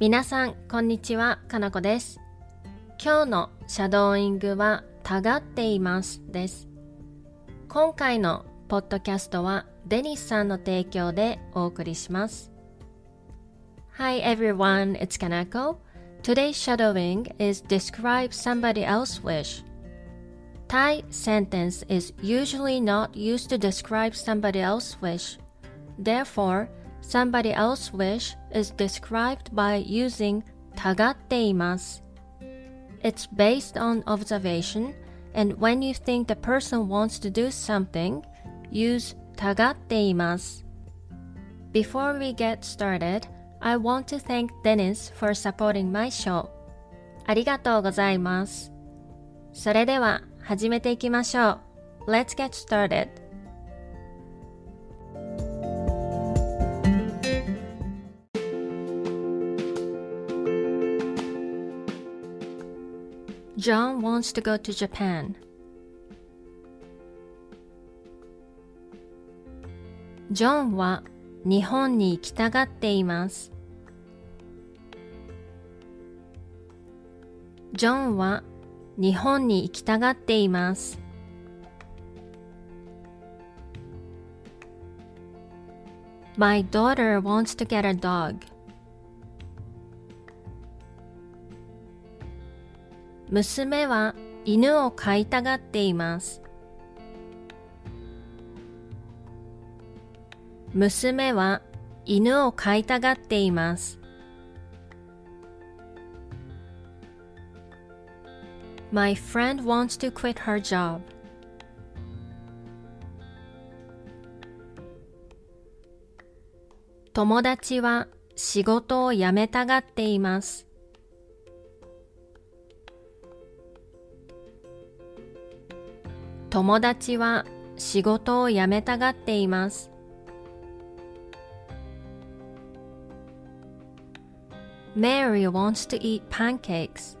皆さん、こんにちは。かなこです。今日のシャドーイングは、たがっていますです。今回のポッドキャストは、デニスさんの提供でお送りします。Hi everyone, it's Kanako. Today's shadowing is describe somebody else's wish. Thai sentence is usually not used to describe somebody else's wish. Therefore, somebody else's wish is described by using たがっています。It's based on observation, and when you think the person wants to do something, use たがっています。Before we get started, I want to thank Dennis for supporting my show. ありがとうございます。それでは始めていきましょう。Let's get started. John wants to go to Japan. ジョンは日本に行きたがっています。ジョンは日本に行きたがっています。My daughter wants to get a dog. 娘は犬を飼いたがっています。娘は犬を飼いたがっています。My friend wants to quit her job. 友達は仕事を辞めたがっています。友達は仕事を辞めたがっています。Mary wants to eat pancakes.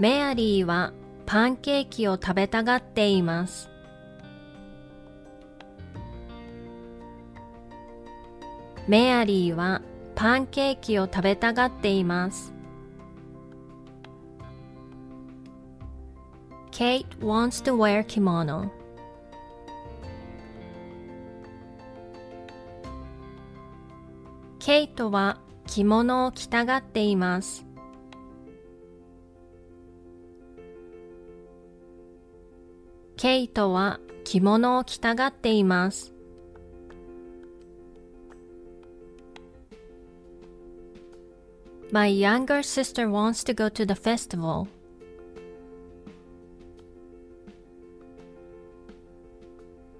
メアリーはパンケーキを食べたがっています。メアリーはパンケーキを食べたがっています。Kate wants to wear kimono. ケイトは着物を着たがっています。ケイトは着物を着たがっています。My younger sister wants to go to the festival.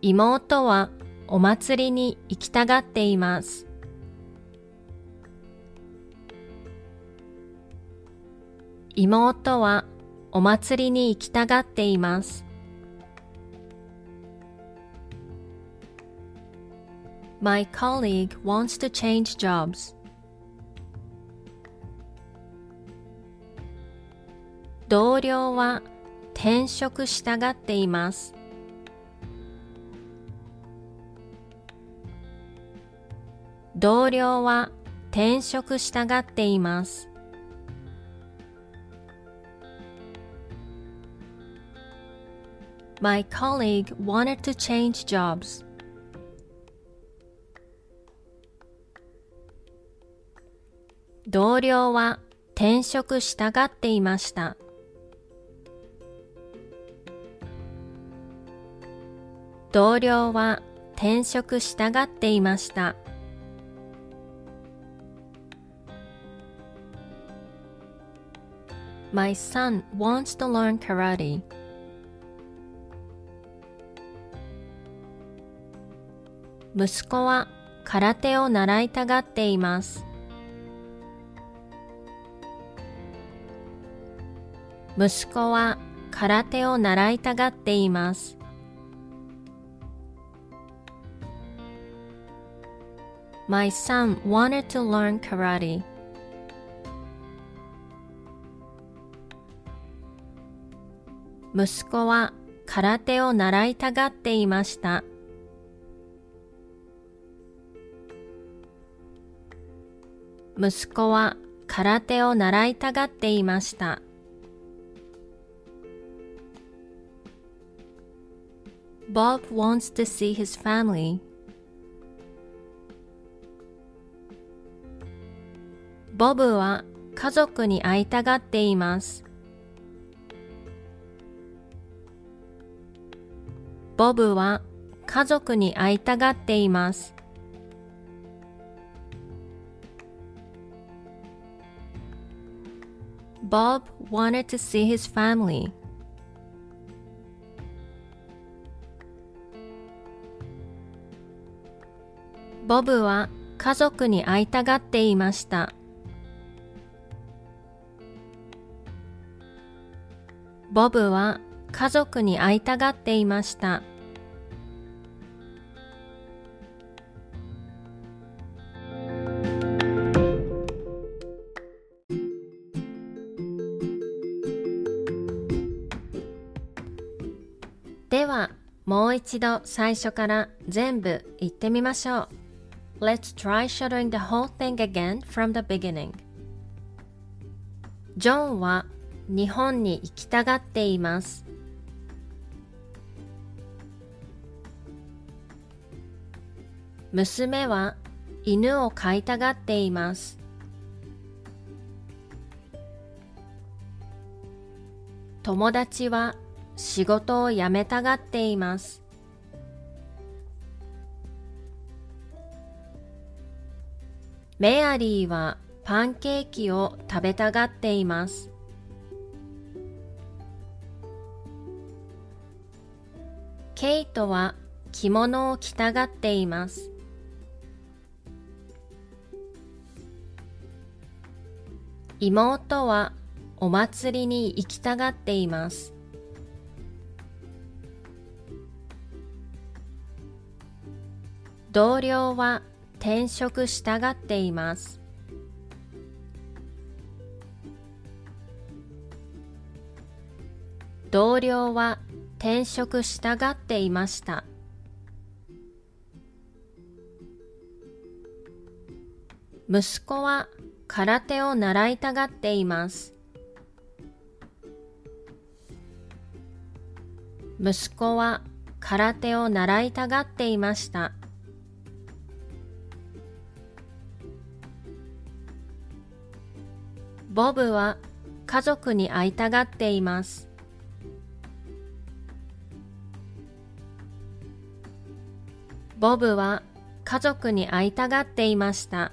妹はお祭りに行きたがっています。妹はお祭りに行きたがっています。My colleague wants to change jobs. 同僚は転職したがっています。同僚は転職したがっています。My colleague wanted to change jobs. 同僚は転職したがっていました。同僚は転職したがっていました。My son wants to learn karate. 息子は空手を習いたがっています。息子は空手を習いたがっています。My son wanted to learn karate. 息子は空手を習いたがっていました。息子は空手を習いたがっていました。Bob wants to see his family. は家族に会いたがっています。ボブは家族に会いたがっています。Bob wanted to see his family. ボブは家族に会いたがっていました。ボブは家族に会いたがっていました。では、もう一度最初から全部言ってみましょう。Let's try shadowing the whole thing again from the beginning. ジョンは日本に行きたがっています。娘は犬を飼いたがっています。友達は仕事を辞めたがっています。メアリーはパンケーキを食べたがっています。ケイトは着物を着たがっています。妹はお祭りに行きたがっています。同僚は転職したがっています。同僚は転職したがっていました。息子は空手を習いたがっています。息子は空手を習いたがっていました。ボブは家族に会いたがっています。ボブは家族に会いたがっていました。